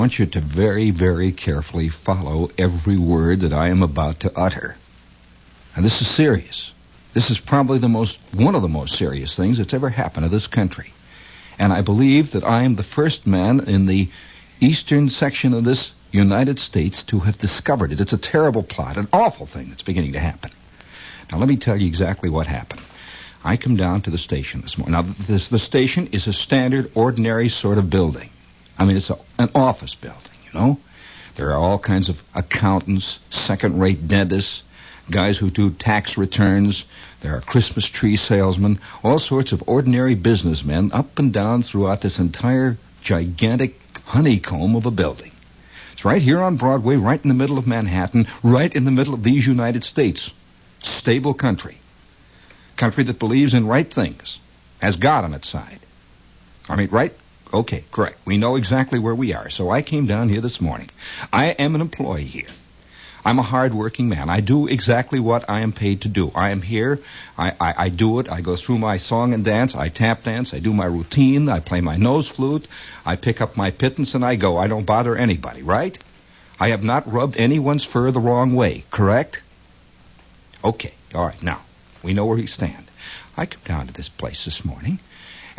want you to very, very carefully follow every word that I am about to utter. And this is serious. This is probably the most, one of the most serious things that's ever happened to this country. And I believe that I am the first man in the eastern section of this United States to have discovered it. It's a terrible plot, an awful thing that's beginning to happen. Now let me tell you exactly what happened. I come down to the station this morning. Now this, the station is a standard, ordinary sort of building. I mean, it's a, an office building, you know? There are all kinds of accountants, second-rate dentists, guys who do tax returns. There are Christmas tree salesmen, all sorts of ordinary businessmen up and down throughout this entire gigantic honeycomb of a building. It's right here on Broadway, right in the middle of Manhattan, right in the middle of these United States. Stable country. Country that believes in right things, has God on its side. I mean, right Okay, correct. We know exactly where we are. So I came down here this morning. I am an employee here. I'm a hard-working man. I do exactly what I am paid to do. I am here. I, I, I, do it. I go through my song and dance. I tap dance. I do my routine. I play my nose flute. I pick up my pittance and I go. I don't bother anybody, right? I have not rubbed anyone's fur the wrong way, correct? Okay. All right. Now, we know where we stand. I come down to this place this morning.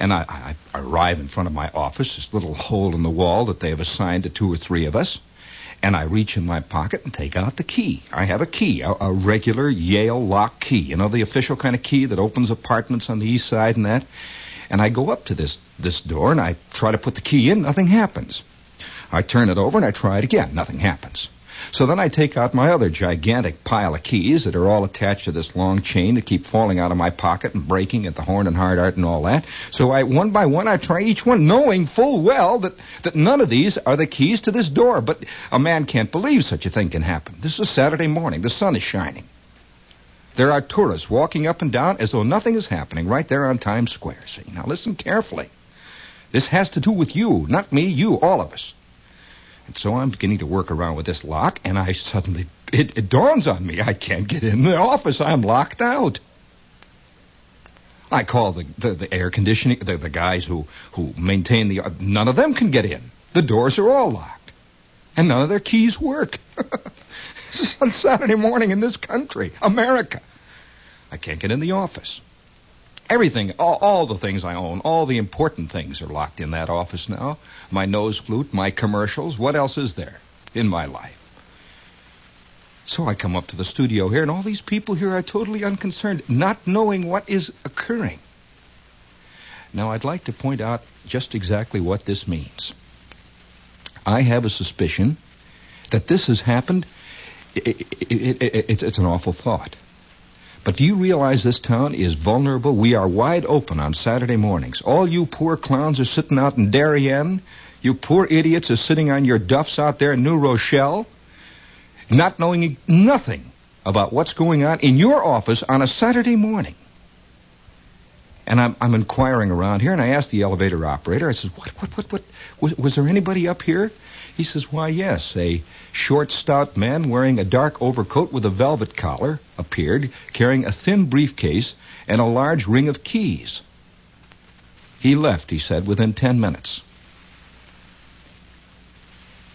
And I, I, I arrive in front of my office, this little hole in the wall that they have assigned to two or three of us. And I reach in my pocket and take out the key. I have a key, a, a, regular Yale lock key. You know, the official kind of key that opens apartments on the east side and that. And I go up to this, this door and I try to put the key in. Nothing happens. I turn it over and I try it again. Nothing happens. So then I take out my other gigantic pile of keys that are all attached to this long chain that keep falling out of my pocket and breaking at the Horn and Hardart and all that. So I, one by one, I try each one, knowing full well that, that none of these are the keys to this door. But a man can't believe such a thing can happen. This is Saturday morning. The sun is shining. There are tourists walking up and down as though nothing is happening right there on Times Square. See, now listen carefully. This has to do with you, not me, you, all of us. And so I'm beginning to work around with this lock, and I suddenly, it, it dawns on me, I can't get in the office. I'm locked out. I call the, the, the air conditioning, the, the guys who, who maintain the, none of them can get in. The doors are all locked. And none of their keys work. this is on Saturday morning in this country, America. I can't get in the office. Everything, all, all, the things I own, all the important things are locked in that office now. My nose flute, my commercials, what else is there in my life? So I come up to the studio here, and all these people here are totally unconcerned, not knowing what is occurring. Now, I'd like to point out just exactly what this means. I have a suspicion that this has happened. It, it, it, it's, it's an awful thought. But do you realize this town is vulnerable? We are wide open on Saturday mornings. All you poor clowns are sitting out in Darien. You poor idiots are sitting on your duffs out there in New Rochelle, not knowing nothing about what's going on in your office on a Saturday morning. And I'm, I'm inquiring around here, and I asked the elevator operator, I said, what, what, what, what, was, was there anybody up here? He says, Why, yes, a short, stout man wearing a dark overcoat with a velvet collar appeared, carrying a thin briefcase and a large ring of keys. He left, he said, within ten minutes.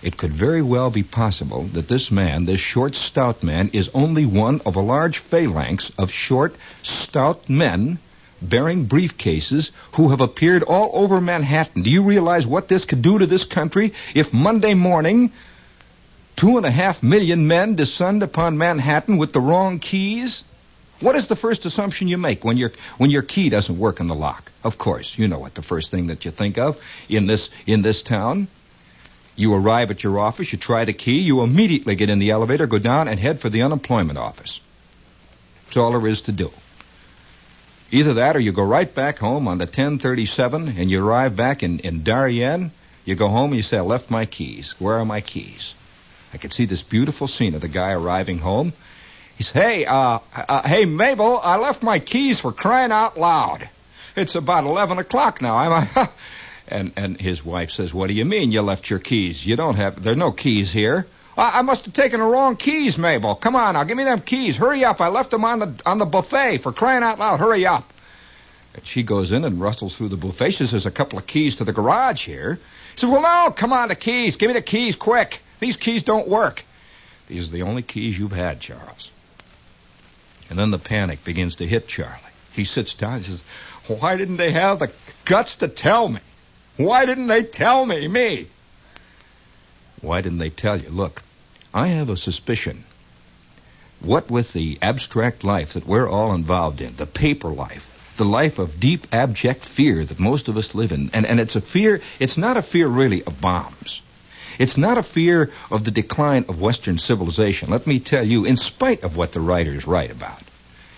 It could very well be possible that this man, this short, stout man, is only one of a large phalanx of short, stout men bearing briefcases who have appeared all over Manhattan. Do you realize what this could do to this country if Monday morning two and a half million men descend upon Manhattan with the wrong keys? What is the first assumption you make when your when your key doesn't work in the lock? Of course, you know what the first thing that you think of in this in this town. You arrive at your office, you try the key, you immediately get in the elevator, go down and head for the unemployment office. That's all there is to do. Either that or you go right back home on the 1037 and you arrive back in, in Darien. You go home and you say, I left my keys. Where are my keys? I could see this beautiful scene of the guy arriving home. He says, Hey, uh, uh, hey, Mabel, I left my keys for crying out loud. It's about 11 o'clock now. I'm, uh, and, and his wife says, What do you mean you left your keys? You don't have, there are no keys here. I, I must have taken the wrong keys, Mabel. Come on now, give me them keys. Hurry up. I left them on the on the buffet for crying out loud. Hurry up. And she goes in and rustles through the buffet. She says, There's a couple of keys to the garage here. He said, well, no, come on, the keys. Give me the keys, quick. These keys don't work. These are the only keys you've had, Charles. And then the panic begins to hit Charlie. He sits down and says, why didn't they have the guts to tell me? Why didn't they tell me, me? Why didn't they tell you? Look, I have a suspicion. What with the abstract life that we're all involved in, the paper life, the life of deep abject fear that most of us live in, and, and it's a fear, it's not a fear really of bombs. It's not a fear of the decline of Western civilization. Let me tell you, in spite of what the writers write about,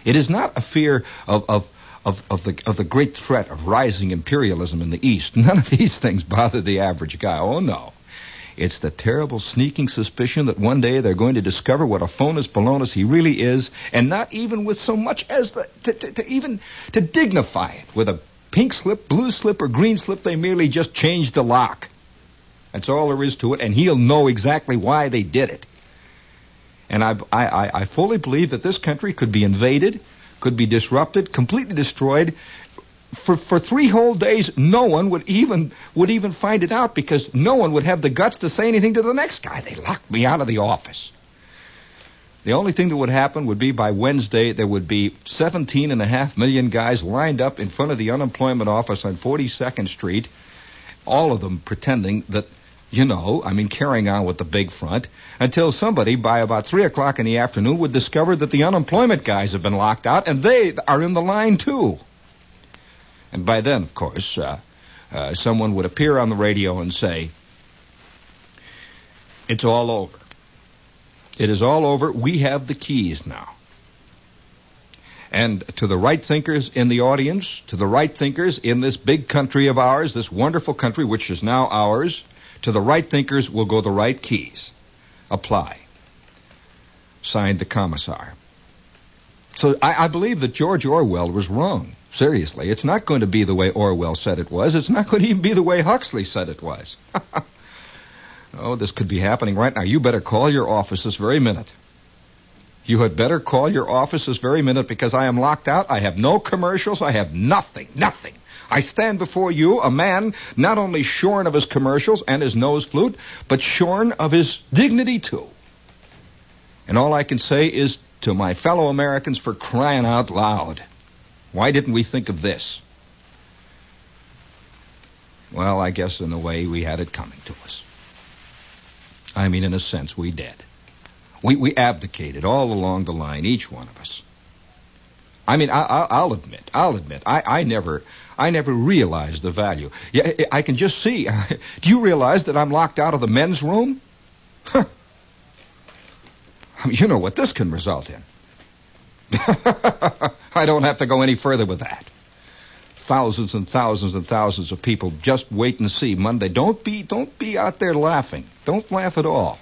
it is not a fear of, of, of, of, the, of the great threat of rising imperialism in the East. None of these things bother the average guy. Oh, no. It's the terrible sneaking suspicion that one day they're going to discover what a phonus balonus he really is, and not even with so much as the, to, to, to even to dignify it with a pink slip, blue slip, or green slip. They merely just changed the lock. That's all there is to it, and he'll know exactly why they did it. And I, I, I fully believe that this country could be invaded, could be disrupted, completely destroyed. For, for three whole days, no one would even would even find it out because no one would have the guts to say anything to the next guy. They locked me out of the office. The only thing that would happen would be by Wednesday there would be 17 and a half million guys lined up in front of the unemployment office on 42nd Street, all of them pretending that you know, I mean, carrying on with the big front, until somebody by about 3 o'clock in the afternoon would discover that the unemployment guys have been locked out and they are in the line too. And by then, of course, uh, uh, someone would appear on the radio and say, It's all over. It is all over. We have the keys now. And to the right thinkers in the audience, to the right thinkers in this big country of ours, this wonderful country which is now ours, to the right thinkers will go the right keys. Apply. Signed the commissar. So I, I, believe that George Orwell was wrong. Seriously. It's not going to be the way Orwell said it was. It's not going to even be the way Huxley said it was. oh, this could be happening right now. You better call your office this very minute. You had better call your office this very minute because I am locked out. I have no commercials. I have nothing. Nothing. I stand before you, a man not only shorn of his commercials and his nose flute, but shorn of his dignity too. And all I can say is to my fellow Americans for crying out loud, why didn't we think of this? Well, I guess in a way we had it coming to us. I mean, in a sense, we did. We, we abdicated all along the line, each one of us. I mean, I, will admit, I'll admit, I, I never, I never realized the value. Yeah, I can just see. Do you realize that I'm locked out of the men's room? Huh. I mean, you know what this can result in. I don't have to go any further with that. Thousands and thousands and thousands of people just wait and see Monday. Don't be don't be out there laughing. Don't laugh at all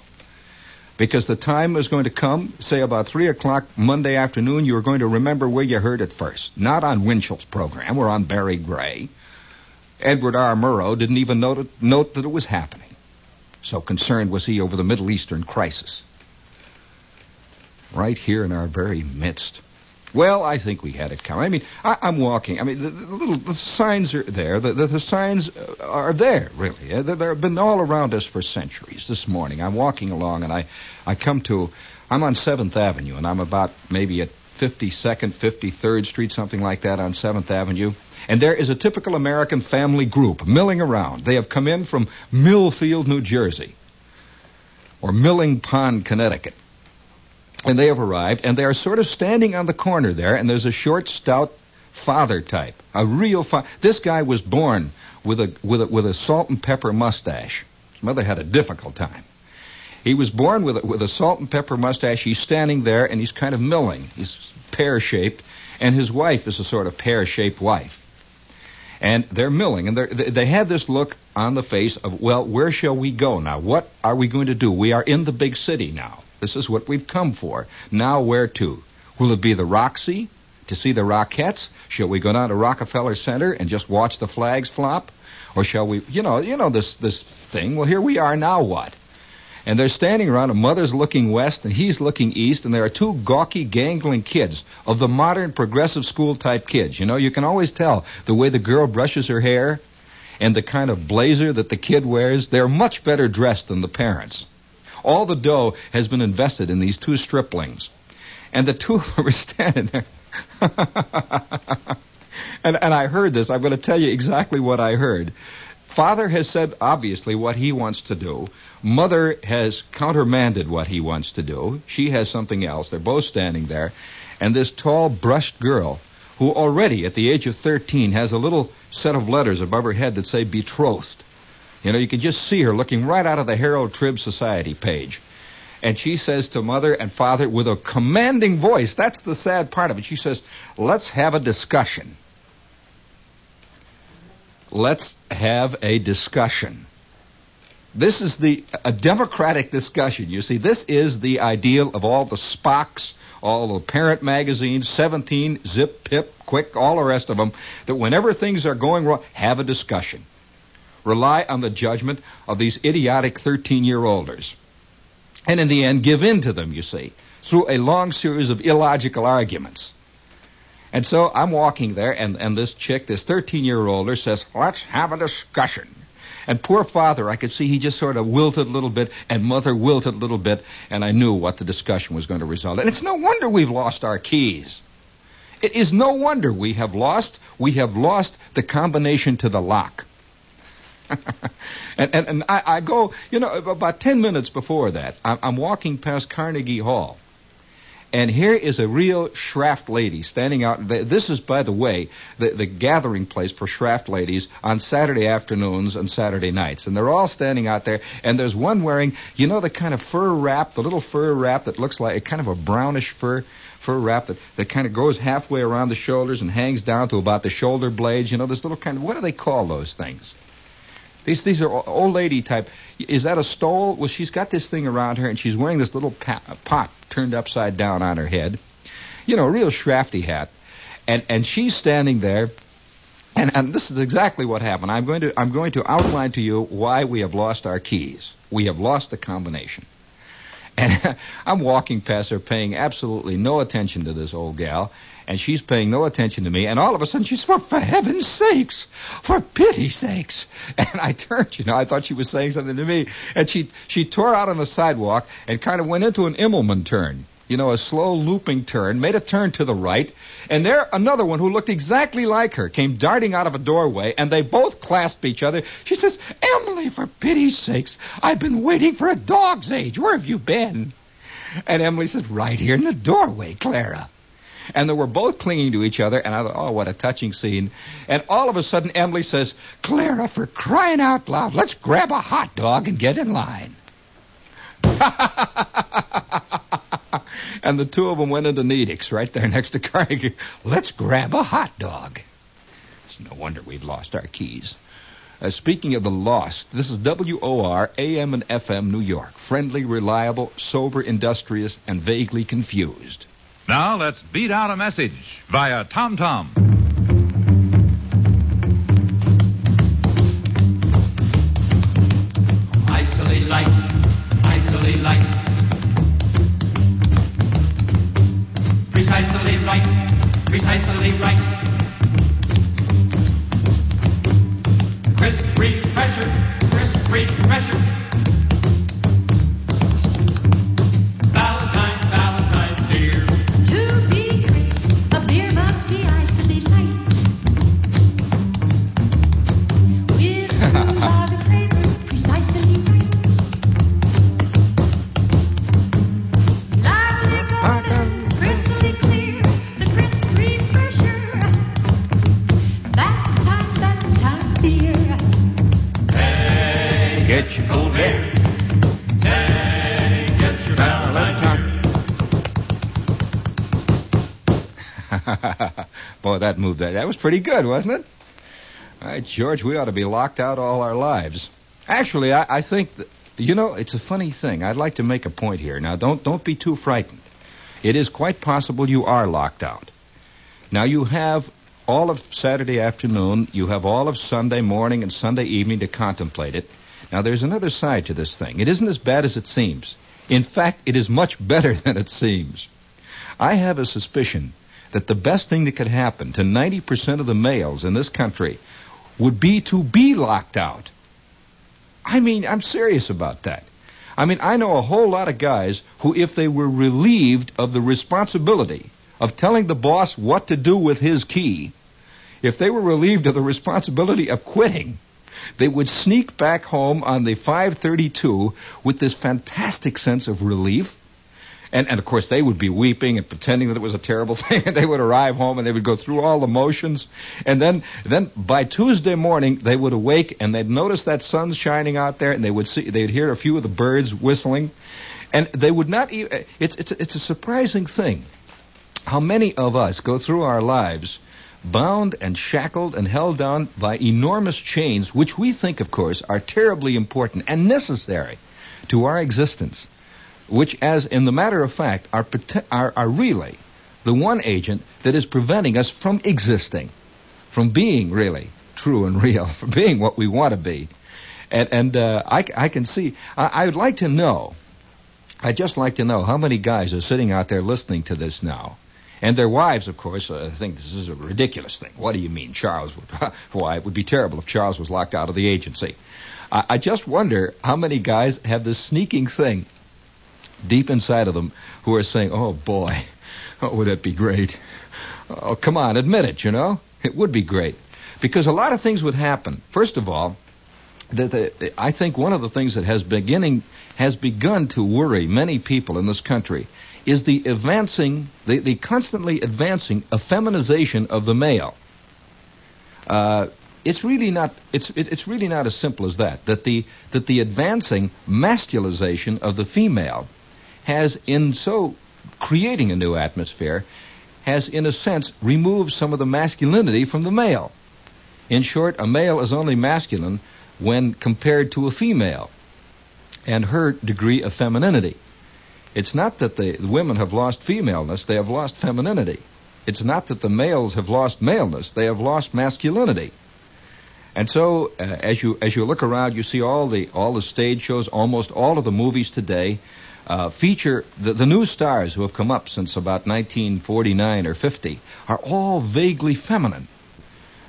because the time is going to come, say about 3 o'clock Monday afternoon, you're going to remember where you heard it first. Not on Winchell's program or on Barry Gray. Edward R. Murrow didn't even note, note that it was happening. So concerned was he over the Middle Eastern crisis. Right here in our very midst. Well, I think we had it coming. I mean, I, am walking. I mean, the, the, little the signs are there. The, the, the signs are there, really. Uh, they've been all around us for centuries. This morning, I'm walking along, and I, I come to, I'm on Seventh Avenue, and I'm about maybe at 52nd, 53rd Street, something like that, on Seventh Avenue. And there is a typical American family group milling around. They have come in from Millfield, New Jersey, or Milling Pond, Connecticut and they have arrived, and they are sort of standing on the corner there, and there's a short, stout father type, a real father. This guy was born with a with a with a salt and pepper mustache. His mother had a difficult time. He was born with a, with a salt and pepper mustache. He's standing there, and he's kind of milling. He's pear shaped, and his wife is a sort of pear shaped wife. And they're milling, and they're, they have this look on the face of, well, where shall we go now? What are we going to do? We are in the big city now. This is what we've come for. Now where to? Will it be the Roxy to see the Rockettes? Shall we go down to Rockefeller Center and just watch the flags flop? Or shall we, you know, you know this this thing. Well, here we are. Now what? And they're standing around. A mother's looking west, and he's looking east. And there are two gawky, gangling kids of the modern progressive school type kids. You know, you can always tell the way the girl brushes her hair, and the kind of blazer that the kid wears, they're much better dressed than the parents. All the dough has been invested in these two striplings. And the two of them standing there. and, and I heard this. I'm going to tell you exactly what I heard. Father has said, obviously, what he wants to do. Mother has countermanded what he wants to do. She has something else. They're both standing there. And this tall, brushed girl, who already at the age of 13 has a little set of letters above her head that say betrothed. You know, you can just see her looking right out of the Herald Trib Society page. And she says to mother and father with a commanding voice, that's the sad part of it. She says, let's have a discussion. Let's have a discussion. This is the a democratic discussion. You see, this is the ideal of all the Spocks, all the parent magazines, 17, Zip, Pip, Quick, all the rest of them, that whenever things are going wrong, have a discussion. Rely on the judgment of these idiotic 13 year olders. And in the end, give in to them, you see, through a long series of illogical arguments. And so I'm walking there, and, and this chick, this 13 year older, says, Let's have a discussion. And poor father, I could see he just sort of wilted a little bit, and mother wilted a little bit, and I knew what the discussion was going to result in. And it's no wonder we've lost our keys. It is no wonder we have lost, we have lost the combination to the lock. and, and, and I, I, go, you know, about 10 minutes before that, I'm, I'm walking past Carnegie Hall. And here is a real Schrafft lady standing out. This is, by the way, the, the gathering place for Schrafft ladies on Saturday afternoons and Saturday nights. And they're all standing out there. And there's one wearing, you know, the kind of fur wrap, the little fur wrap that looks like a kind of a brownish fur fur wrap that, that kind of goes halfway around the shoulders and hangs down to about the shoulder blades. You know, this little kind of, what do they call those things? These these are old lady type. Is that a stole? Well, she's got this thing around her, and she's wearing this little pot turned upside down on her head. You know, a real shrafty hat, and and she's standing there. And, and this is exactly what happened. I'm going to I'm going to outline to you why we have lost our keys. We have lost the combination. And I'm walking past her, paying absolutely no attention to this old gal, and she's paying no attention to me, and all of a sudden she's, for, for heaven's sakes, for pity's sakes. And I turned, you know, I thought she was saying something to me, and she, she tore out on the sidewalk and kind of went into an Immelmann turn. You know, a slow looping turn, made a turn to the right, and there another one who looked exactly like her came darting out of a doorway, and they both clasped each other. She says, Emily, for pity's sakes, I've been waiting for a dog's age. Where have you been? And Emily says, right here in the doorway, Clara and they were both clinging to each other. And I thought, oh, what a touching scene. And all of a sudden, Emily says, Clara, for crying out loud, let's grab a hot dog and get in line. and the two of them went into Nedick's right there next to Carnegie. Let's grab a hot dog. It's no wonder we've lost our keys. Uh, speaking of the lost, this is WOR AM and FM New York. Friendly, reliable, sober, industrious, and vaguely confused. Now let's beat out a message via TomTom. Light. Precisely right, precisely right. Crisp pressure, crisp pressure. That moved that. That was pretty good, wasn't it? All right, George, we ought to be locked out all our lives. Actually, I, I think that, you know, it's a funny thing. I'd like to make a point here. Now, don't don't be too frightened. It is quite possible you are locked out. Now, you have all of Saturday afternoon, you have all of Sunday morning and Sunday evening to contemplate it. Now, there's another side to this thing. It isn't as bad as it seems. In fact, it is much better than it seems. I have a suspicion that the best thing that could happen to 90% of the males in this country would be to be locked out. I mean, I'm serious about that. I mean, I know a whole lot of guys who, if they were relieved of the responsibility of telling the boss what to do with his key, if they were relieved of the responsibility of quitting, they would sneak back home on the 532 with this fantastic sense of relief and, and of course, they would be weeping and pretending that it was a terrible thing. And they would arrive home and they would go through all the motions. And then, then by Tuesday morning, they would awake and they'd notice that sun's shining out there and they would see, they'd hear a few of the birds whistling. And they would not even, it's, it's, it's a surprising thing how many of us go through our lives bound and shackled and held down by enormous chains, which we think, of course, are terribly important and necessary to our existence which, as in the matter of fact, are, are, are really the one agent that is preventing us from existing, from being really true and real, from being what we want to be. And, and uh, I, I can see, I, I would like to know, I'd just like to know how many guys are sitting out there listening to this now. And their wives, of course, uh, think this is a ridiculous thing. What do you mean, Charles? Would, why, it would be terrible if Charles was locked out of the agency. I, I just wonder how many guys have this sneaking thing deep inside of them who are saying, "Oh boy, oh, would that be great? Oh, come on, admit it. You know, it would be great because a lot of things would happen. First of all, the, the, I think one of the things that has beginning has begun to worry many people in this country is the advancing, the, the constantly advancing effeminization of the male. Uh, it's really not it's it, it's really not as simple as that that the that the advancing masculization of the female has, in so creating a new atmosphere, has, in a sense, removed some of the masculinity from the male. In short, a male is only masculine when compared to a female and her degree of femininity. It's not that the, women have lost femaleness, they have lost femininity. It's not that the males have lost maleness, they have lost masculinity. And so, uh, as you as you look around, you see all the all the stage shows, almost all of the movies today uh, feature the, the new stars who have come up since about 1949 or 50 are all vaguely feminine.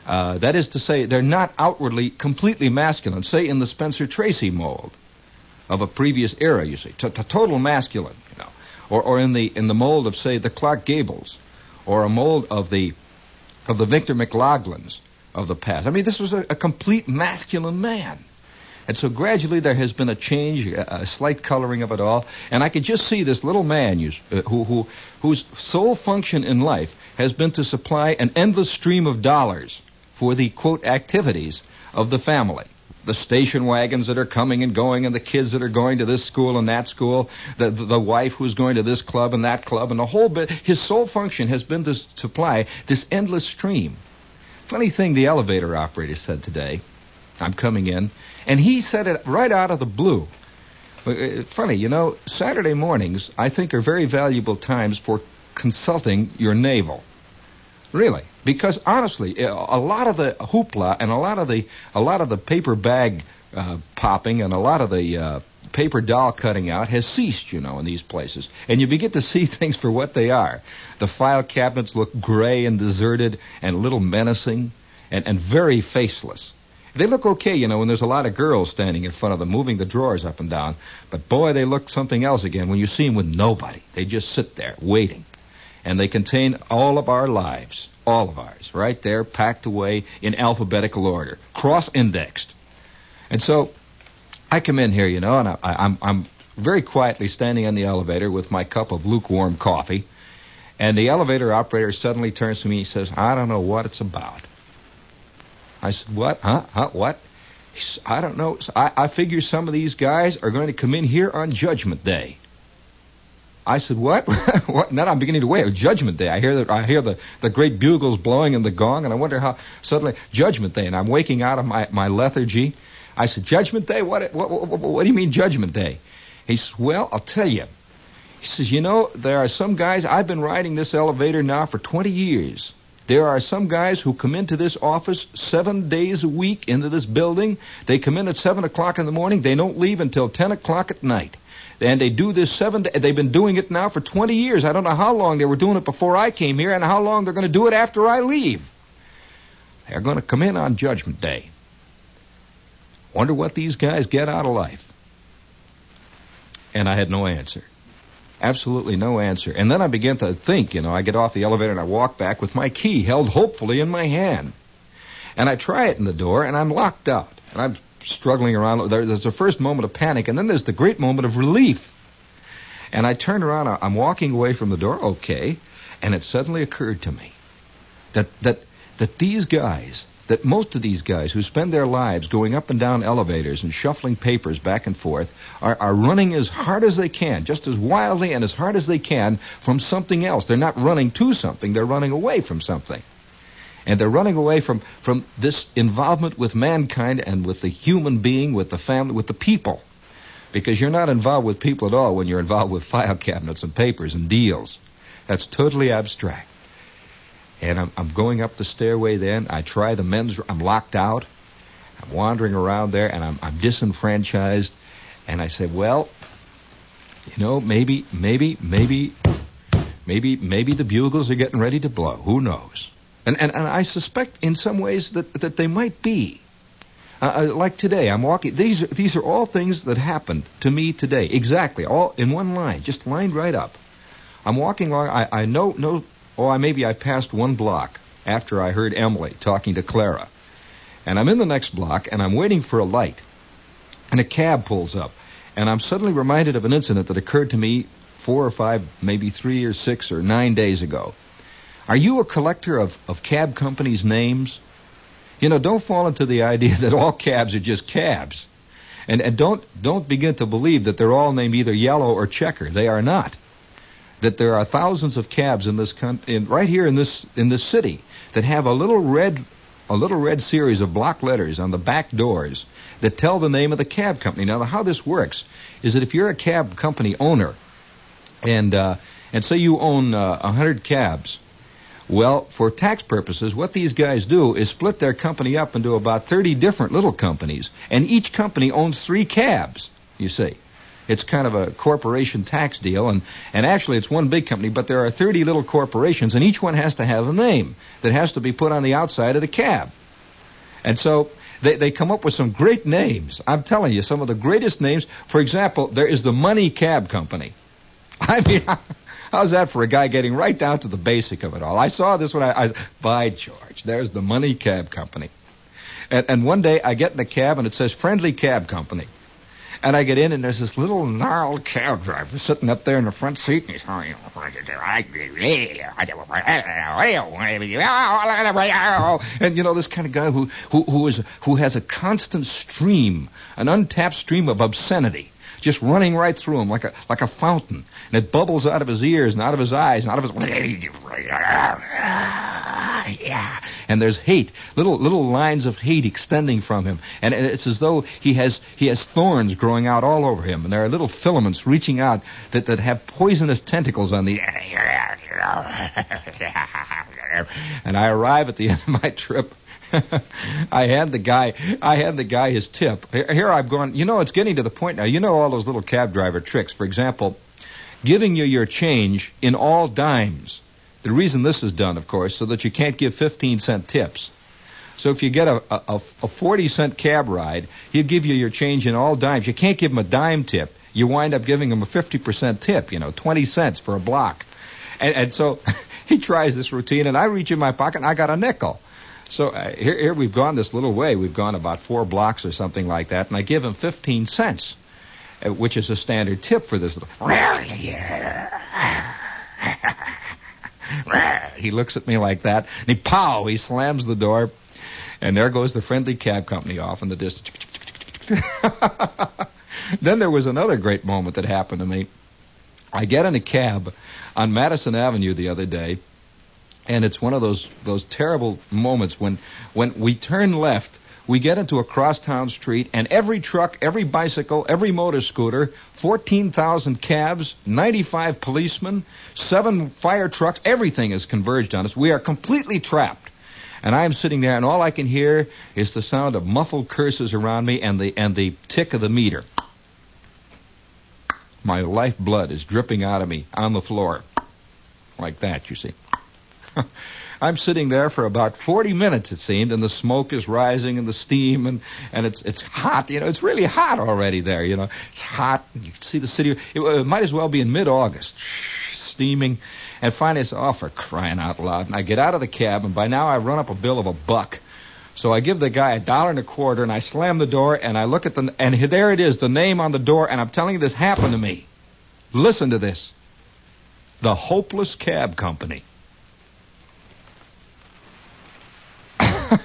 Uh, that is to say, they're not outwardly completely masculine. Say in the Spencer Tracy mold of a previous era, you see, total masculine, you know, or, or in the in the mold of say the Clark Gables, or a mold of the of the Victor McLaglens of the past. I mean, this was a, a complete masculine man. And so gradually there has been a change, a, a slight coloring of it all. And I could just see this little man uh, who, who, whose sole function in life has been to supply an endless stream of dollars for the, quote, activities of the family the station wagons that are coming and going, and the kids that are going to this school and that school, the, the, the wife who's going to this club and that club, and the whole bit. His sole function has been to supply this endless stream. Funny thing the elevator operator said today. I'm coming in. And he said it right out of the blue. Uh, funny, you know, Saturday mornings, I think, are very valuable times for consulting your navel. Really, because honestly, uh, a lot of the hoopla and a lot of the a lot of the paper bag uh, popping and a lot of the uh, paper doll cutting out has ceased, you know, in these places, and you begin to see things for what they are. The file cabinets look gray and deserted and a little menacing and, and very faceless. They look okay, you know, when there's a lot of girls standing in front of them moving the drawers up and down. But boy, they look something else again when you see them with nobody. They just sit there waiting. And they contain all of our lives, all of ours, right there, packed away in alphabetical order, cross-indexed. And so I come in here, you know, and I, I'm, I'm very quietly standing in the elevator with my cup of lukewarm coffee. And the elevator operator suddenly turns to me and says, I don't know what it's about. I said, what? Huh? Huh? What? Said, I don't know. I, I figure some of these guys are going to come in here on Judgment Day. I said, what? what? Then I'm beginning to wait. Judgment Day. I hear that. I hear the, the great bugles blowing and the gong, and I wonder how suddenly Judgment Day, and I'm waking out of my, my lethargy. I said, Judgment Day? What, what, what, what, what do you mean Judgment Day? He says, well, I'll tell you. He says, you know, there are some guys, I've been riding this elevator now for 20 years. There are some guys who come into this office seven days a week into this building. They come in at seven o'clock in the morning. They don't leave until ten o'clock at night. And they do this seven. They've been doing it now for 20 years. I don't know how long they were doing it before I came here, and how long they're going to do it after I leave. They're going to come in on Judgment Day. Wonder what these guys get out of life. And I had no answer. Absolutely no answer. And then I began to think, you know, I get off the elevator and I walk back with my key held hopefully in my hand. And I try it in the door and I'm locked out. And I'm struggling around. There's the first moment of panic and then there's the great moment of relief. And I turn around, I'm walking away from the door, okay, and it suddenly occurred to me that, that, that these guys, that most of these guys who spend their lives going up and down elevators and shuffling papers back and forth are, are running as hard as they can, just as wildly and as hard as they can from something else. They're not running to something, they're running away from something. And they're running away from, from this involvement with mankind and with the human being, with the family, with the people because you're not involved with people at all when you're involved with file cabinets and papers and deals. That's totally abstract. And I'm, I'm going up the stairway then. I try the men's, I'm locked out. I'm wandering around there and I'm, I'm disenfranchised. And I say, well, you know, maybe, maybe, maybe, maybe, maybe the bugles are getting ready to blow. Who knows? And, and, and I suspect in some ways that, that they might be. Uh, uh, like today, I'm walking. These are, these are all things that happened to me today. Exactly, all in one line, just lined right up. I'm walking along. I, I know, know. Oh, I maybe I passed one block after I heard Emily talking to Clara, and I'm in the next block, and I'm waiting for a light, and a cab pulls up, and I'm suddenly reminded of an incident that occurred to me four or five, maybe three or six or nine days ago. Are you a collector of, of cab companies' names? You know, don't fall into the idea that all cabs are just cabs. And, and don't, don't begin to believe that they're all named either yellow or checker. They are not. That there are thousands of cabs in this country, right here in this, in this city, that have a little red, a little red series of block letters on the back doors that tell the name of the cab company. Now, how this works is that if you're a cab company owner, and uh, and say you own uh, a uh, hundred cabs, well, for tax purposes, what these guys do is split their company up into about 30 different little companies, and each company owns three cabs, you see. It's kind of a corporation tax deal, and, and actually it's one big company, but there are 30 little corporations, and each one has to have a name that has to be put on the outside of the cab. And so they, they come up with some great names. I'm telling you, some of the greatest names. For example, there is the Money Cab Company. I mean, How's that for a guy getting right down to the basic of it all? I saw this when I, I by George, there's the money cab company. And, and one day I get in the cab and it says friendly cab company. And I get in and there's this little gnarled cab driver sitting up there in the front seat and he's and you know this kind of guy who who who is who has a constant stream, an untapped stream of obscenity just running right through him like a like a fountain, and it bubbles out of his ears and out of his eyes and out of his. And there's hate, little little lines of hate extending from him, and it's as though he has he has thorns growing out all over him, and there are little filaments reaching out that that have poisonous tentacles on the. and I arrive at the end of my trip I had the guy. I had the guy his tip. Here I've gone. You know, it's getting to the point now. You know all those little cab driver tricks. For example, giving you your change in all dimes. The reason this is done, of course, so that you can't give 15 cent tips. So if you get a, a, a 40 cent cab ride, he'll give you your change in all dimes. You can't give him a dime tip. You wind up giving him a 50% tip, you know, 20 cents for a block. And, and so he tries this routine, and I reach in my pocket, and I got a nickel. So uh, here, here we've gone this little way. We've gone about four blocks or something like that, and I give him 15 cents, uh, which is a standard tip for this little. he looks at me like that, and he pow, he slams the door, and there goes the friendly cab company off in the distance. then there was another great moment that happened to me. I get in a cab on Madison Avenue the other day, and it's one of those those terrible moments when when we turn left we get into a crosstown street and every truck, every bicycle, every motor scooter, 14,000 cabs, 95 policemen, seven fire trucks, everything is converged on us. We are completely trapped. And I am sitting there and all I can hear is the sound of muffled curses around me and the and the tick of the meter. My lifeblood is dripping out of me on the floor. Like that, you see. I'm sitting there for about 40 minutes, it seemed, and the smoke is rising and the steam and, and it's, it's hot. You know, it's really hot already there, you know. It's hot. You can see the city. It, it might as well be in mid-August. Steaming. And finally, it's, oh, for crying out loud. And I get out of the cab, and by now I run up a bill of a buck. So I give the guy a dollar and a quarter, and I slam the door, and I look at the, and there it is, the name on the door, and I'm telling you, this happened to me. Listen to this. The Hopeless Cab Company.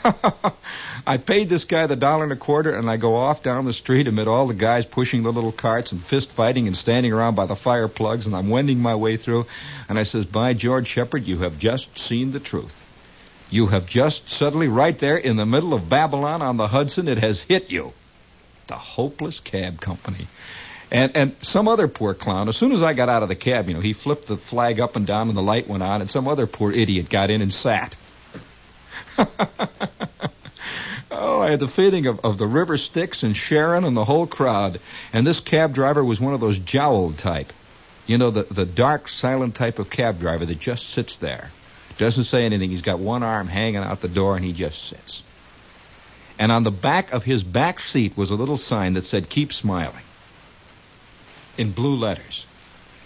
I paid this guy the dollar and a quarter, and I go off down the street amid all the guys pushing the little carts and fist fighting and standing around by the fire plugs, and I'm wending my way through. And I says, "By George Shepherd, you have just seen the truth. You have just suddenly, right there in the middle of Babylon on the Hudson, it has hit you. The hopeless cab company." And and some other poor clown, as soon as I got out of the cab, you know, he flipped the flag up and down and the light went on, and some other poor idiot got in and sat. had the feeling of, of the River Styx and Charon and the whole crowd. And this cab driver was one of those jowled type. You know, the, the dark, silent type of cab driver that just sits there. Doesn't say anything. He's got one arm hanging out the door and he just sits. And on the back of his back seat was a little sign that said, Keep smiling. In blue letters.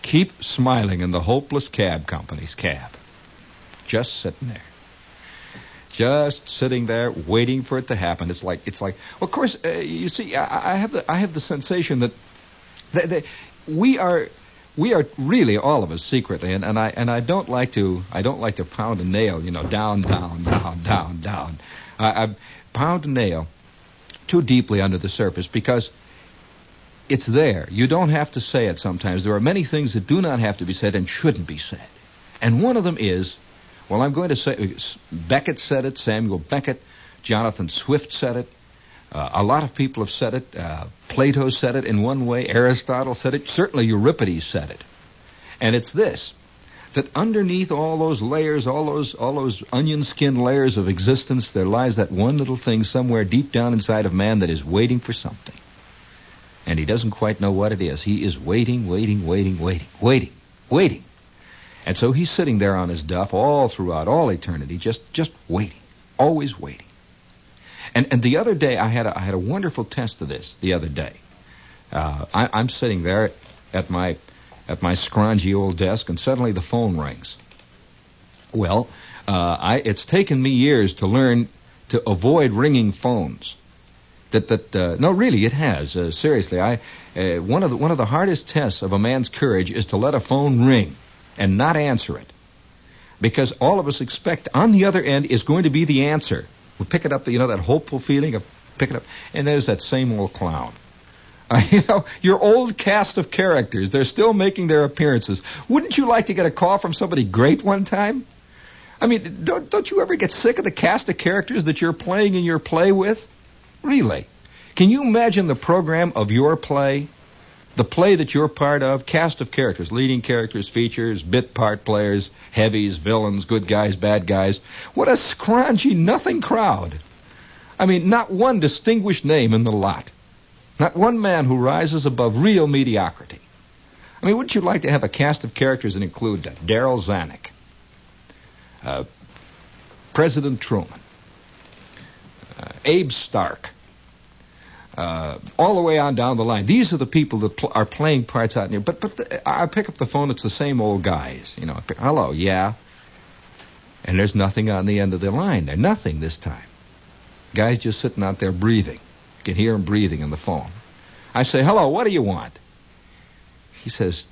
Keep smiling in the hopeless cab company's cab. Just sitting there just sitting there waiting for it to happen. It's like it's like. Of course, uh, you see, I, I, have the I have the sensation that, that, that, we are we are really all of us secretly, and, and I and I don't like to I don't like to pound a nail, you know, down down down down down. I, I pound a nail too deeply under the surface because it's there. You don't have to say it sometimes. There are many things that do not have to be said and shouldn't be said. And one of them is well, I'm going to say Beckett said it, Samuel Beckett, Jonathan Swift said it. Uh, a lot of people have said it. Uh, Plato said it in one way. Aristotle said it. Certainly Euripides said it. And it's this that underneath all those layers, all those all those onion skin layers of existence, there lies that one little thing somewhere deep down inside of man that is waiting for something. And he doesn't quite know what it is. He is waiting, waiting, waiting, waiting, waiting, waiting. And so he's sitting there on his duff all throughout all eternity, just just waiting, always waiting. And and the other day I had a, I had a wonderful test of this. The other day, uh, I, I'm sitting there at my at my scroungy old desk, and suddenly the phone rings. Well, uh, I, it's taken me years to learn to avoid ringing phones. That that uh, no, really, it has. Uh, seriously, I uh, one of the one of the hardest tests of a man's courage is to let a phone ring and not answer it. Because all of us expect on the other end is going to be the answer. We pick it up, you know, that hopeful feeling of pick it up, and there's that same old clown. Uh, you know, your old cast of characters, they're still making their appearances. Wouldn't you like to get a call from somebody great one time? I mean, don't, don't you ever get sick of the cast of characters that you're playing in your play with? Really? Can you imagine the program of your play? The play that you're part of, cast of characters, leading characters, features, bit part players, heavies, villains, good guys, bad guys. What a scroungy nothing crowd. I mean, not one distinguished name in the lot. Not one man who rises above real mediocrity. I mean, wouldn't you like to have a cast of characters that include uh, Darryl Zanuck, uh, President Truman, uh, Abe Stark, uh, all the way on down the line. These are the people that pl- are playing parts out here. But but the, I pick up the phone. It's the same old guys. You know, hello, yeah. And there's nothing on the end of the line. There's nothing this time. Guys just sitting out there breathing. You can hear him breathing on the phone. I say, hello, what do you want? He says,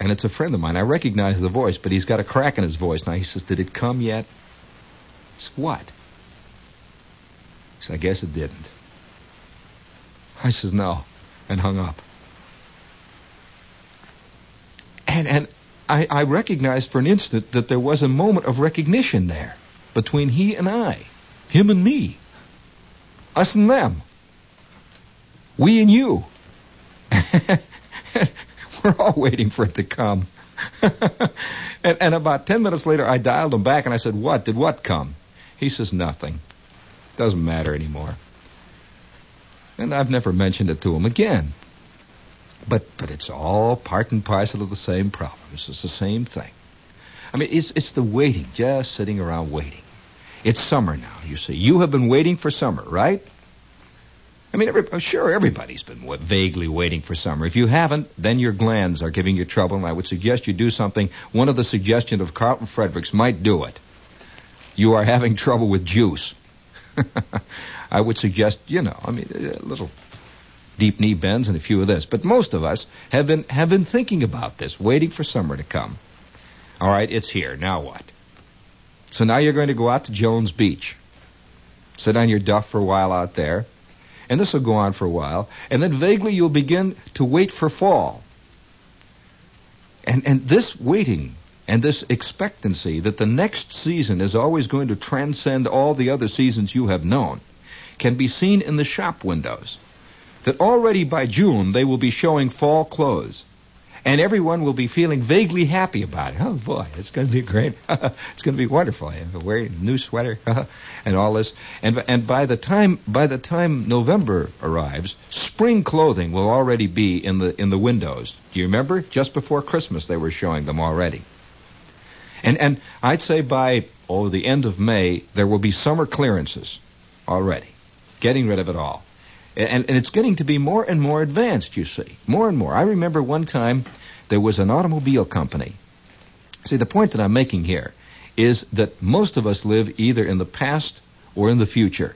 and it's a friend of mine. I recognize the voice, but he's got a crack in his voice. Now he says, did it come yet? I said, what? I guess it didn't. I says, no, and hung up. And, and I, I recognized for an instant that there was a moment of recognition there between he and I, him and me, us and them, we and you. We're all waiting for it to come. and, and about ten minutes later, I dialed him back and I said, What? Did what come? He says, Nothing. Doesn't matter anymore. And I've never mentioned it to him again. But, but it's all part and parcel of the same problem. It's the same thing. I mean, it's it's the waiting, just sitting around waiting. It's summer now, you see. You have been waiting for summer, right? I mean, every, oh, sure, everybody's been wa- vaguely waiting for summer. If you haven't, then your glands are giving you trouble, and I would suggest you do something. One of the suggestions of Carlton Fredericks might do it. You are having trouble with juice. I would suggest, you know, I mean, a little deep knee bends and a few of this. But most of us have been have been thinking about this, waiting for summer to come. All right, it's here. Now what? So now you're going to go out to Jones Beach, sit on your duff for a while out there, and this will go on for a while, and then vaguely you'll begin to wait for fall. And and this waiting and this expectancy that the next season is always going to transcend all the other seasons you have known can be seen in the shop windows. That already by June they will be showing fall clothes. And everyone will be feeling vaguely happy about it. Oh boy, it's going to be great. it's going to be wonderful. I'm wearing a new sweater and all this. And and by the time by the time November arrives, spring clothing will already be in the in the windows. Do you remember? Just before Christmas they were showing them already. And and I'd say by oh the end of May there will be summer clearances already, getting rid of it all. And, and it's getting to be more and more advanced, you see. More and more. I remember one time there was an automobile company. See, the point that I'm making here is that most of us live either in the past or in the future.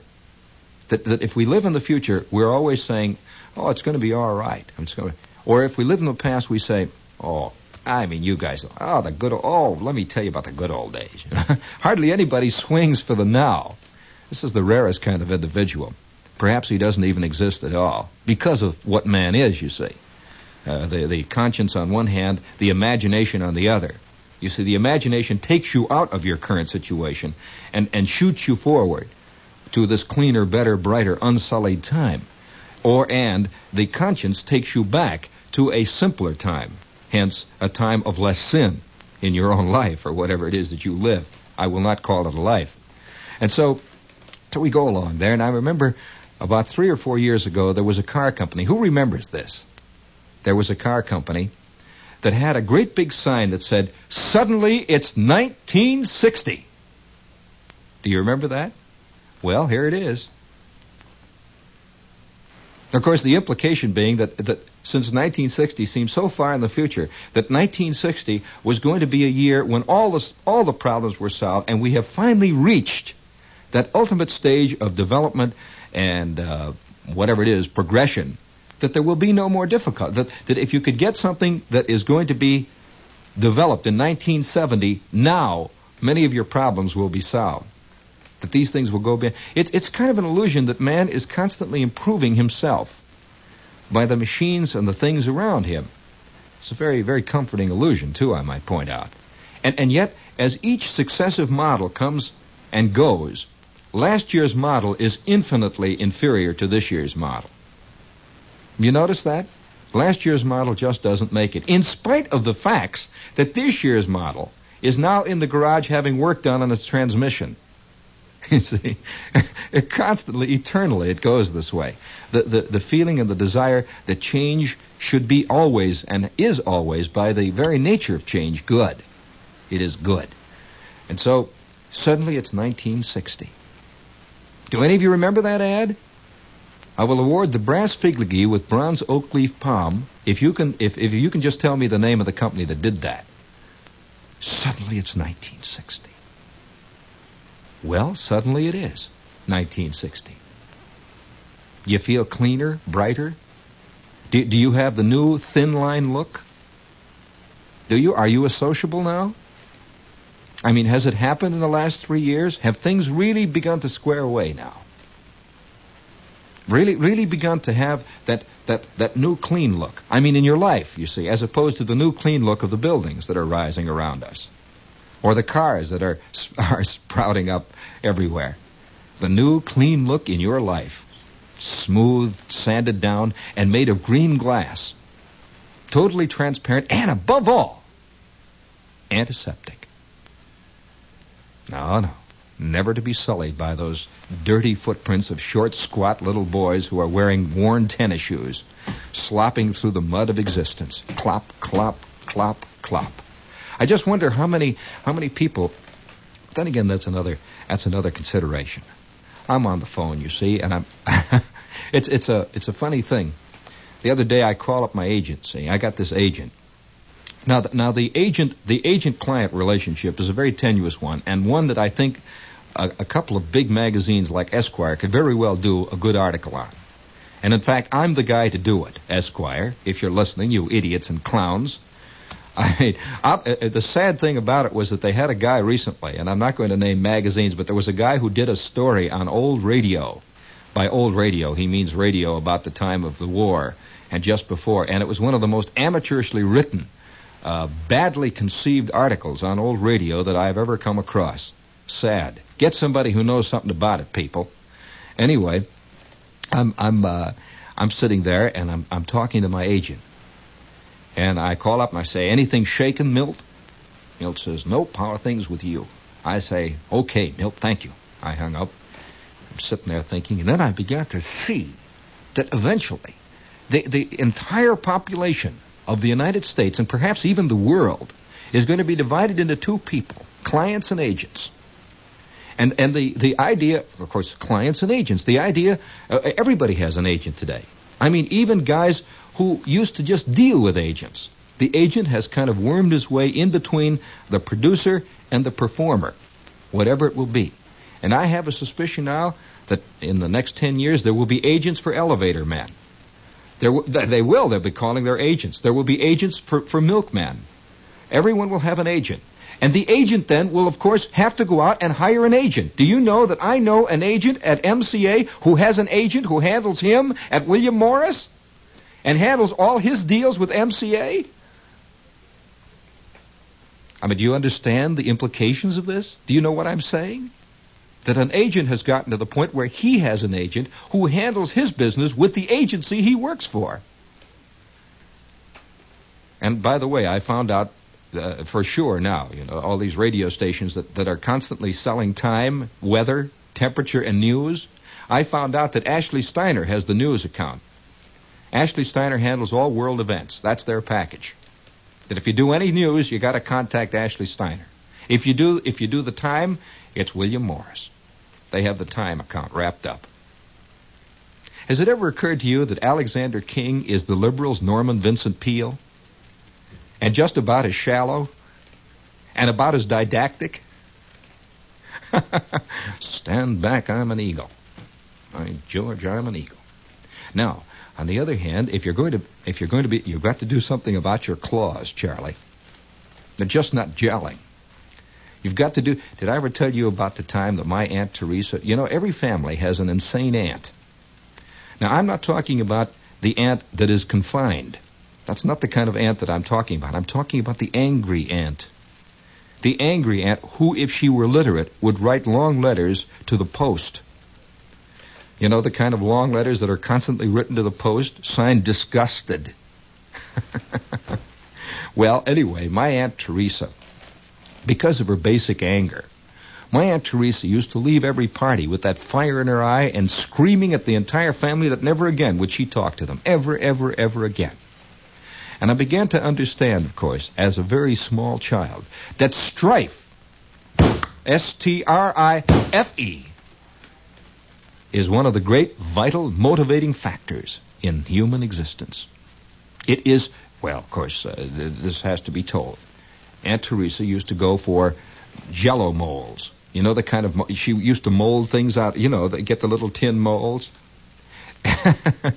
That, that if we live in the future, we're always saying, oh, it's going to be all right. It's going to... Or if we live in the past, we say, oh, I mean, you guys, oh, the good, oh, let me tell you about the good old days. Hardly anybody swings for the now. This is the rarest kind of individual. Perhaps he doesn't even exist at all because of what man is, you see. Uh, the, the conscience on one hand, the imagination on the other. You see, the imagination takes you out of your current situation and, and shoots you forward to this cleaner, better, brighter, unsullied time. Or, and the conscience takes you back to a simpler time, hence a time of less sin in your own life or whatever it is that you live. I will not call it a life. And so, so we go along there, and I remember about three or four years ago, there was a car company. Who remembers this? There was a car company that had a great big sign that said, Suddenly it's 1960. Do you remember that? Well, here it is. Of course, the implication being that, that since 1960 seems so far in the future, that 1960 was going to be a year when all the, all the problems were solved, and we have finally reached that ultimate stage of development and uh, whatever it is, progression, that there will be no more difficult. That, that if you could get something that is going to be developed in 1970, now many of your problems will be solved. That these things will go beyond. It's, it's kind of an illusion that man is constantly improving himself by the machines and the things around him. It's a very, very comforting illusion, too, I might point out. And, and yet, as each successive model comes and goes, last year's model is infinitely inferior to this year's model. You notice that? Last year's model just doesn't make it, in spite of the facts that this year's model is now in the garage having work done on its transmission. You see, it constantly, eternally, it goes this way. The, the, the feeling and the desire that change should be always and is always, by the very nature of change, good. It is good. And so, suddenly it's 1960. Do any of you remember that ad? I will award the brass figligee with bronze oak leaf palm if you can if, if you can just tell me the name of the company that did that. Suddenly it's 1960. Well, suddenly it is 1960. You feel cleaner, brighter? Do, do you have the new thin line look? Do you? Are you a sociable now? I mean, has it happened in the last three years? Have things really begun to square away now? Really, really begun to have that, that, that new clean look. I mean, in your life, you see, as opposed to the new clean look of the buildings that are rising around us, or the cars that are are sprouting up everywhere. The new clean look in your life, smooth, sanded down, and made of green glass, totally transparent, and above all, antiseptic. No, no. Never to be sullied by those dirty footprints of short, squat little boys who are wearing worn tennis shoes, slopping through the mud of existence. Clop, clop, clop, clop. I just wonder how many how many people. Then again, that's another that's another consideration. I'm on the phone, you see, and I'm. it's it's a it's a funny thing. The other day, I call up my agency. I got this agent. Now, the, now the agent the agent client relationship is a very tenuous one, and one that I think a, a couple of big magazines like Esquire could very well do a good article on. And in fact, I'm the guy to do it, Esquire. If you're listening, you idiots and clowns. I, I, uh, the sad thing about it was that they had a guy recently, and I'm not going to name magazines, but there was a guy who did a story on old radio. By old radio, he means radio about the time of the war and just before. And it was one of the most amateurishly written, uh, badly conceived articles on old radio that I've ever come across. Sad. Get somebody who knows something about it, people. Anyway, I'm I'm uh, I'm sitting there and I'm I'm talking to my agent, and I call up and I say, "Anything shaken, Milt?" Milt says, "Nope. How are things with you?" I say, "Okay, Milt. Thank you." I hung up. I'm sitting there thinking, and then I began to see that eventually, the the entire population of the United States and perhaps even the world is going to be divided into two people: clients and agents. And and the the idea, of course, clients and agents. The idea, uh, everybody has an agent today. I mean, even guys who used to just deal with agents. The agent has kind of wormed his way in between the producer and the performer, whatever it will be. And I have a suspicion now that in the next 10 years there will be agents for elevator men. W- they will. They'll be calling their agents. There will be agents for, for milkmen. Everyone will have an agent. And the agent then will, of course, have to go out and hire an agent. Do you know that I know an agent at MCA who has an agent who handles him at William Morris and handles all his deals with MCA? I mean, do you understand the implications of this? Do you know what I'm saying? That an agent has gotten to the point where he has an agent who handles his business with the agency he works for. And by the way, I found out uh, for sure now. You know, all these radio stations that, that are constantly selling time, weather, temperature, and news. I found out that Ashley Steiner has the news account. Ashley Steiner handles all world events. That's their package. That if you do any news, you got to contact Ashley Steiner. If you do, if you do the time, it's William Morris. They have the time account wrapped up. Has it ever occurred to you that Alexander King is the liberals' Norman Vincent Peale? and just about as shallow and about as didactic. Stand back, I'm an eagle. By George, I'm an eagle. Now, on the other hand, if you're going to if you're going to be you've got to do something about your claws, Charlie. They're just not gelling. You've got to do did I ever tell you about the time that my Aunt Teresa you know, every family has an insane aunt. Now I'm not talking about the aunt that is confined. That's not the kind of aunt that I'm talking about. I'm talking about the angry aunt. The angry aunt who, if she were literate, would write long letters to the post. You know the kind of long letters that are constantly written to the post, signed disgusted. well, anyway, my Aunt Teresa, because of her basic anger, my Aunt Teresa used to leave every party with that fire in her eye and screaming at the entire family that never again would she talk to them. Ever, ever, ever again. And I began to understand, of course, as a very small child, that strife, S T R I F E, is one of the great vital motivating factors in human existence. It is, well, of course, uh, th- this has to be told. Aunt Teresa used to go for jello molds. You know the kind of, mo- she used to mold things out, you know, get the little tin molds.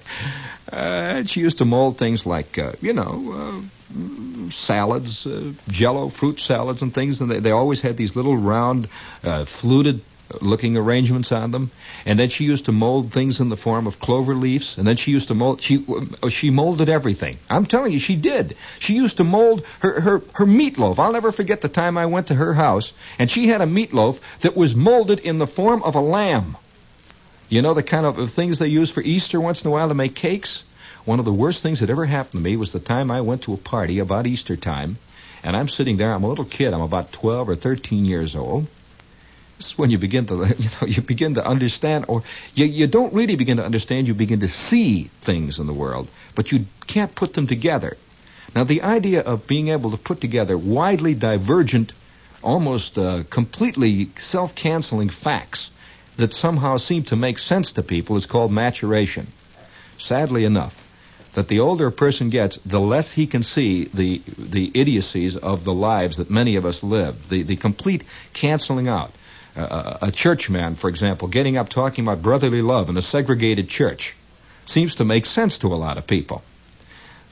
Uh, she used to mold things like, uh, you know, uh, salads, uh, jello, fruit salads, and things. And they, they always had these little round, uh, fluted looking arrangements on them. And then she used to mold things in the form of clover leaves. And then she used to mold, she, uh, she molded everything. I'm telling you, she did. She used to mold her, her, her meatloaf. I'll never forget the time I went to her house and she had a meatloaf that was molded in the form of a lamb. You know the kind of things they use for Easter once in a while to make cakes? One of the worst things that ever happened to me was the time I went to a party about Easter time, and I'm sitting there, I'm a little kid, I'm about 12 or 13 years old. This is when you begin to, you know, you begin to understand, or you, you don't really begin to understand, you begin to see things in the world, but you can't put them together. Now, the idea of being able to put together widely divergent, almost uh, completely self-canceling facts that somehow seem to make sense to people is called maturation. Sadly enough, that the older a person gets, the less he can see the the idiocies of the lives that many of us live. The the complete canceling out. Uh, a churchman, for example, getting up talking about brotherly love in a segregated church, seems to make sense to a lot of people.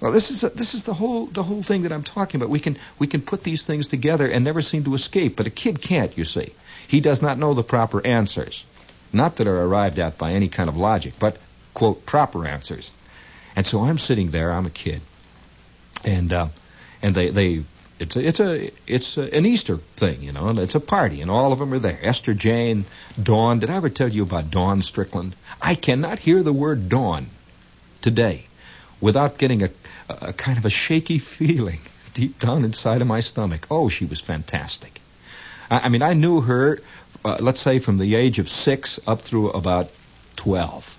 Well, this is a, this is the whole the whole thing that I'm talking about. We can we can put these things together and never seem to escape, but a kid can't. You see, he does not know the proper answers, not that are arrived at by any kind of logic, but quote proper answers. And so I'm sitting there. I'm a kid, and uh, and they they it's a, it's a it's a, an Easter thing, you know, and it's a party, and all of them are there. Esther Jane, Dawn. Did I ever tell you about Dawn Strickland? I cannot hear the word Dawn today without getting a, a kind of a shaky feeling deep down inside of my stomach. Oh, she was fantastic. I, I mean, I knew her, uh, let's say, from the age of six up through about twelve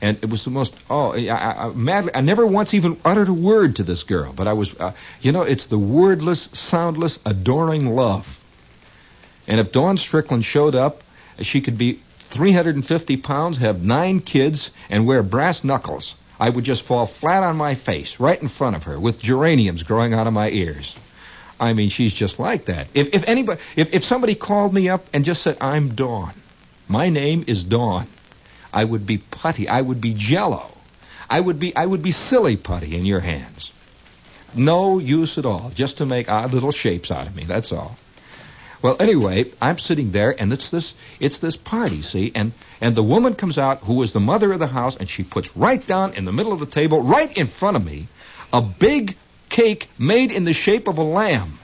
and it was the most oh I, I, madly I never once even uttered a word to this girl, but I was uh, you know it's the wordless, soundless, adoring love. And if Dawn Strickland showed up, she could be 350 pounds, have nine kids, and wear brass knuckles. I would just fall flat on my face right in front of her with geraniums growing out of my ears. I mean, she's just like that. If, if anybody, if, if somebody called me up and just said, "I'm Dawn," my name is Dawn I would be putty. I would be jello. I would be I would be silly putty in your hands. No use at all, just to make odd little shapes out of me. That's all. Well, anyway, I'm sitting there, and it's this it's this party, see, and and the woman comes out who is the mother of the house, and she puts right down in the middle of the table, right in front of me, a big cake made in the shape of a lamb,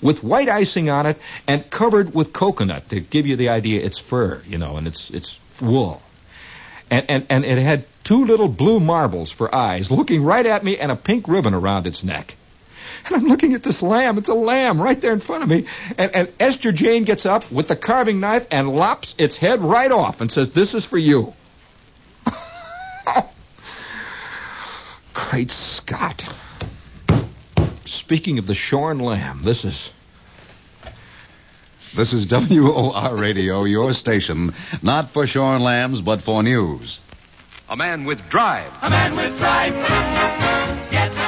with white icing on it, and covered with coconut to give you the idea it's fur, you know, and it's it's wool and, and, and it had two little blue marbles for eyes looking right at me and a pink ribbon around its neck. And I'm looking at this lamb. It's a lamb right there in front of me. And, and Esther Jane gets up with the carving knife and lops its head right off and says, This is for you. Great Scott. Speaking of the shorn lamb, this is this is WOR Radio, your station, not for shorn lambs, but for news. A man with drive. A man with drive gets